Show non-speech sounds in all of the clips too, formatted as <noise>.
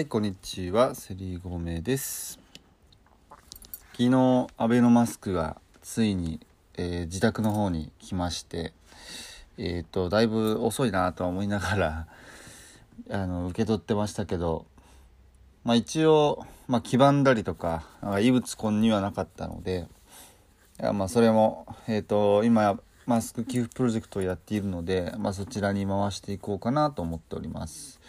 はいこんにちはセリーゴメです昨日アベノマスクがついに、えー自宅の方に来ましてえっ、とだいぶ遅いなとは思いながら <laughs> あの受け取ってましたけどまあ一応、まあ、黄ばんだりとかか異物混入はなかったのでいやまあそれもえっ、と今マスク寄付プロジェクトをやっているので、まあ、そちらに回していこうかなと思っております。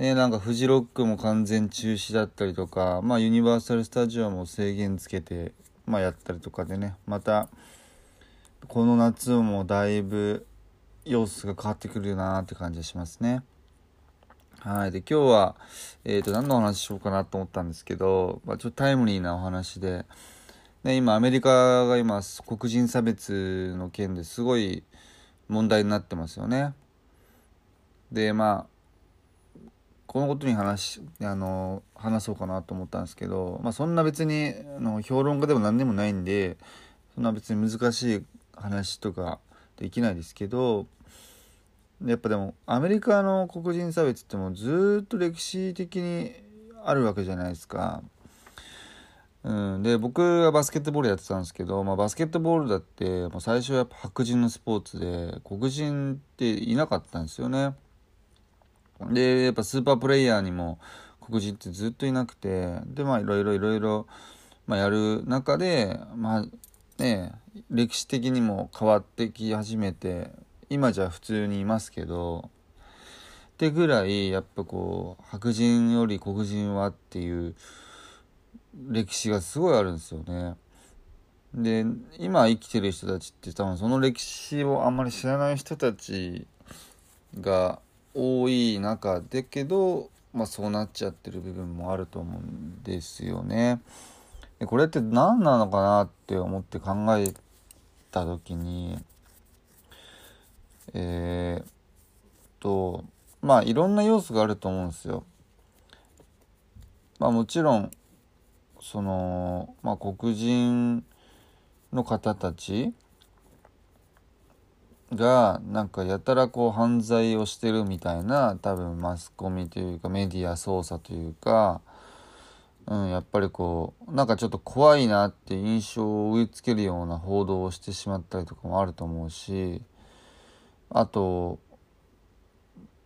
でなんかフジロックも完全中止だったりとか、まあ、ユニバーサル・スタジオも制限つけて、まあ、やったりとかでねまたこの夏もだいぶ様子が変わってくるなって感じがしますね。はい。で、今日は、えっ、と、何のお話ししようかなと思ったんですけど、まあ、ちょっとタイムリーなお話で、ね、今、アメリカが今、黒人差別の件ですごい問題になってますよね。で、まあ、このことに話あの話そうかなと思ったんですけど、まあ、そんな別にあの評論家でも何でもないんでそんな別に難しい話とかできないですけどやっぱでもアメリカの黒人差別ってもうずっと歴史的にあるわけじゃないですか。うん、で僕はバスケットボールやってたんですけど、まあ、バスケットボールだってもう最初はやっぱ白人のスポーツで黒人っていなかったんですよね。でやっぱスーパープレイヤーにも黒人ってずっといなくてでまあいろいろいろいろ、まあ、やる中でまあね歴史的にも変わってき始めて今じゃ普通にいますけどってぐらいやっぱこう白人より黒人はっていう歴史がすごいあるんですよね。で今生きてる人たちって多分その歴史をあんまり知らない人たちが多い中でけど、まあ、そうなっちゃってる部分もあると思うんですよね。でこれって何なのかなって思って考えた時にえー、とまあいろんな要素があると思うんですよ。まあもちろんその、まあ、黒人の方たちがなんかやたらこう犯罪をしてるみたいな多分マスコミというかメディア操作というか、うん、やっぱりこうなんかちょっと怖いなって印象を植え付けるような報道をしてしまったりとかもあると思うしあと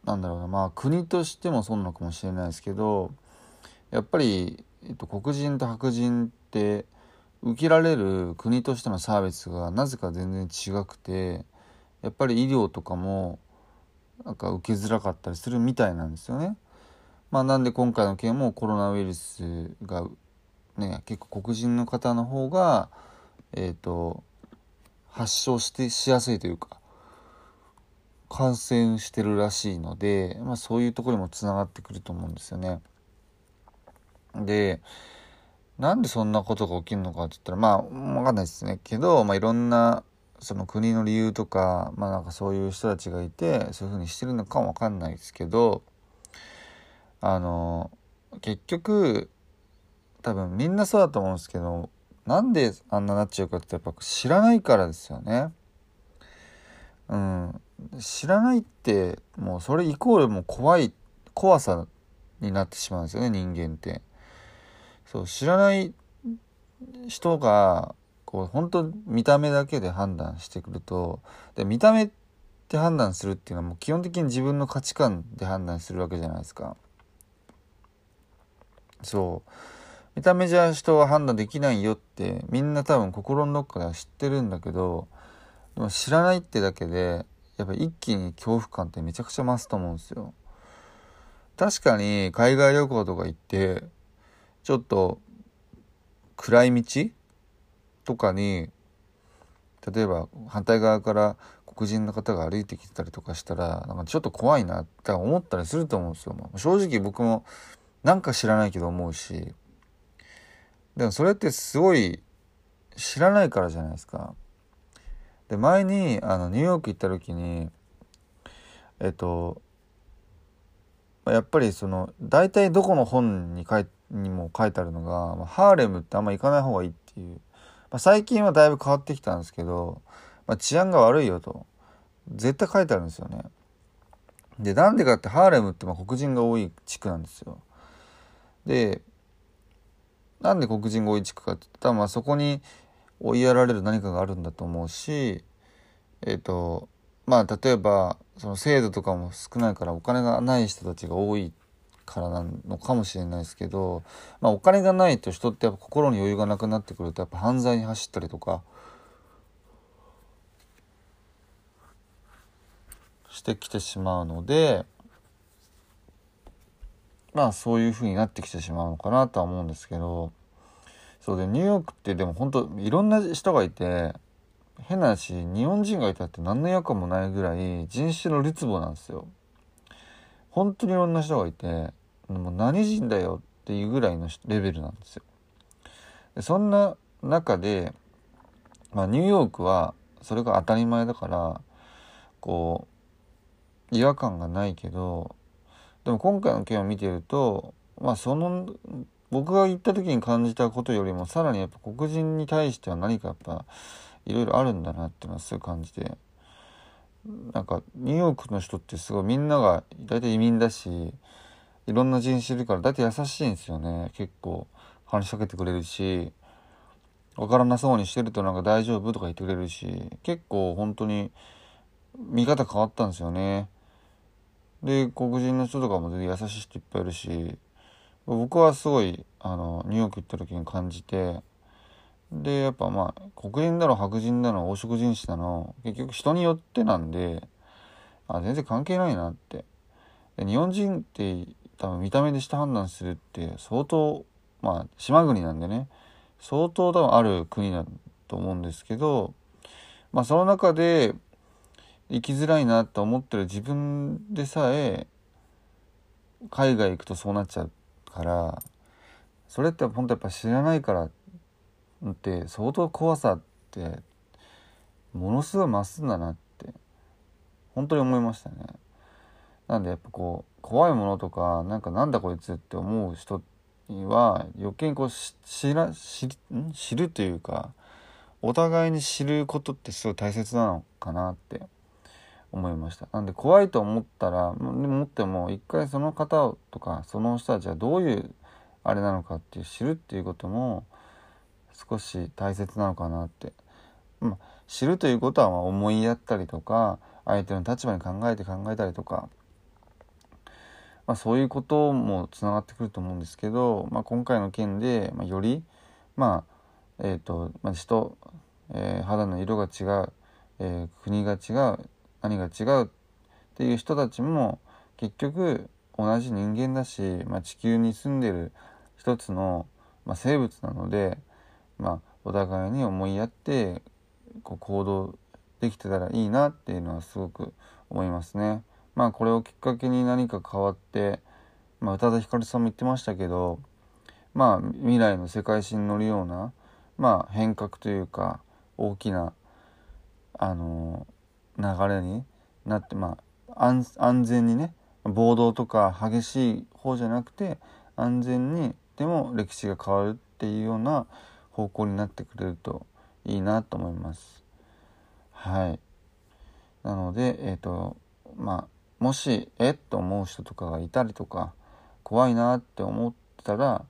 なんだろうなまあ国としてもそうなのかもしれないですけどやっぱり、えっと、黒人と白人って受けられる国としてのサービスがなぜか全然違くてやっぱり医療とかもなんか受けづらかったりするみたいなんですよね。まあ、なんで今回の件もコロナウイルスがね結構黒人の方の方がえっ、と発症してしやすいというか感染してるらしいので、まあ、そういうところにもつながってくると思うんですよね。でなんでそんなことが起きるのかって言ったらまあ分かんないですねけど、まあ、いろんなその国の理由とかまあなんかそういう人たちがいてそういうふうにしてるのかも分かんないですけどあの結局多分みんなそうだと思うんですけどなんであんななっちゃうかってやっぱ知らないからですよね。うん、知らないってもうそれイコールもう怖い怖さになってしまうんですよね人間って。そう知らない人がこう本当見た目だけで判断してくるとで見た目って判断するっていうのはもう基本的に自分の価値観で判断するわけじゃないですか。そう見た目じゃ人は判断できないよってみんな多分心のどっかでは知ってるんだけどでも知らないってだけでやっぱ一気に恐怖感ってめちゃくちゃ増すと思うんですよ。確かに海外旅行とか行ってちょっと暗い道とかに例えば反対側から黒人の方が歩いてきてたりとかしたらなんかちょっと怖いなって思ったりすると思うんですよ。正直僕もなんか知らないけど思うしでもそれってすごい知らないからじゃないですか。で前にあのニューヨーク行った時にえっとやっぱりその大体どこの本に書いにも書いてあるのが、ま、ハーレムってあんま行かない方がいいっていう、まあ、最近はだいぶ変わってきたんですけど、まあ、治安が悪いよと絶対書いてあるんですよね。でなんでかってハーレムってま黒人が多い地区なんですよ。でなんで黒人が多い地区かって言ったら、まあ、そこに追いやられる何かがあるんだと思うしえっ、ー、とまあ例えばその制度とかも少ないからお金がない人たちが多いっからなのかもしれないですけど、まあ、お金がないと人ってやっぱ心に余裕がなくなってくるとやっぱ犯罪に走ったりとかしてきてしまうのでまあそういう風になってきてしまうのかなとは思うんですけどそうでニューヨークってでも本当いろんな人がいて変な話日本人がいたって何の違和感もないぐらい人種のるつぼなんですよ。本当にいろんな人がいてもう何人だよっていうぐらいのレベルなんですよ。でそんな中で、まあ、ニューヨークはそれが当たり前だからこう違和感がないけどでも今回の件を見てるとまあその僕が行った時に感じたことよりもさらにやっぱ黒人に対しては何かやっぱいろいろあるんだなっていうのはすごい感じてなんかニューヨークの人ってすごいみんなが大体移民だしいろんな人種いるから大体優しいんですよね結構話しかけてくれるし分からなそうにしてるとなんか大丈夫とか言ってくれるし結構本当に見方変わったんですよね。で黒人の人とかも全然優しい人いっぱいいるし僕はすごいあのニューヨーク行った時に感じてでやっぱまあ黒人だの白人だの黄色人種だの結局人によってなんであ全然関係ないなって。で日本人って多分見た目でして判断するって相当まあ島国なんでね。相当多分ある国だと思うんですけどまあその中で生きづらいなと思ってる自分でさえ海外行くとそうなっちゃうからそれって本当やっぱ知らないからって相当怖さってものすごい増すんだなって本当に思いましたね。なんでやっぱこう怖いものとかなんかなんだこいつって思う人には余計にこう知ら知知るというかお互いに知ることってすごい大切なのかなって思いましたなんで怖いと思ったら思っても一回その方とかその人たちはどういうあれなのかっていう知るっていうことも少し大切なのかなって、まあ、知るということはま思いやったりとか相手の立場に考えて考えたりとか、まあ、そういうこともつながってくると思うんですけど、まあ、今回の件で、まよりまあえっ、ー、と、まあ、人、えー、肌の色が違う、えー、国が違う何が違うっていう人たちも結局同じ人間だし、まあ、地球に住んでる一つの、まあ、生物なので、まあ、お互いに思いやってこう行動できてたらいいなっていうのはすごく思いますね。まあこれをきっかけに何か変わって、まあ、宇多田ヒカルさんも言ってましたけどまあ未来の世界史に乗るような、まあ、変革というか大きなあの流れになってまあ安全にね暴動とか激しい方じゃなくて安全にでも歴史が変わるっていうような方向になってくれるといいなと思います。はいなのでえっ、ー、とまあもしえっと思う人とかがいたりとか怖いなって思ったら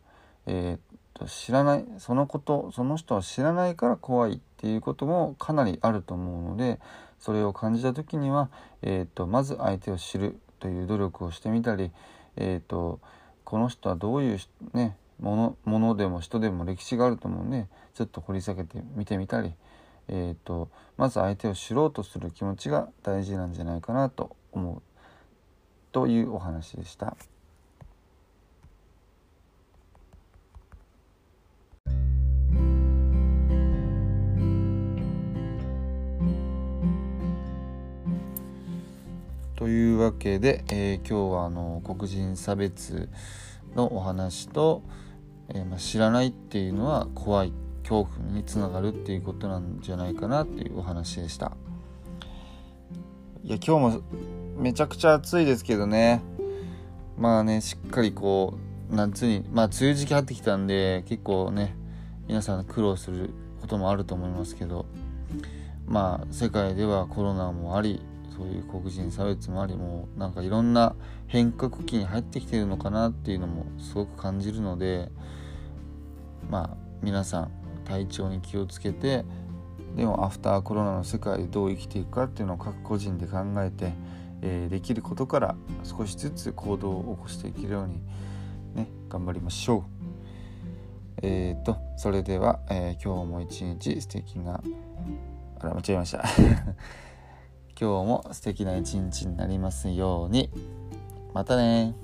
えー、と知らないそのことその人は知らないから怖いっていうこともかなりあると思うのでそれを感じた時には、えーと、まず相手を知るという努力をしてみたり、えーと、この人はどういう、ね、ものものでも人でも歴史があると思うのでちょっと掘り下げて見てみたり、えーとまず相手を知ろうとする気持ちが大事なんじゃないかなと思う。というお話でした。というわけで、えー、今日はあの黒人差別のお話と、えー、まあ、知らないっていうのは怖い恐怖につながるっていうことなんじゃないかなっていうお話でした。いや今日もめちゃくちゃ暑いですけどね。まあねしっかりこう夏にまあ梅雨時期入ってきたんで結構ね皆さん苦労することもあると思いますけどまあ世界ではコロナもありそういう黒人差別もありもなんかいろんな変革期に入ってきてるのかなっていうのもすごく感じるのでまあ皆さん体調に気をつけてでもアフターコロナの世界でどう生きていくかっていうのを各個人で考えて、えー、できることから少しずつ行動を起こしていけるようにね頑張りましょう。えーと、それでは、えー、今日も一日素敵なあら間違えました今日も素敵な一日になりますように。またね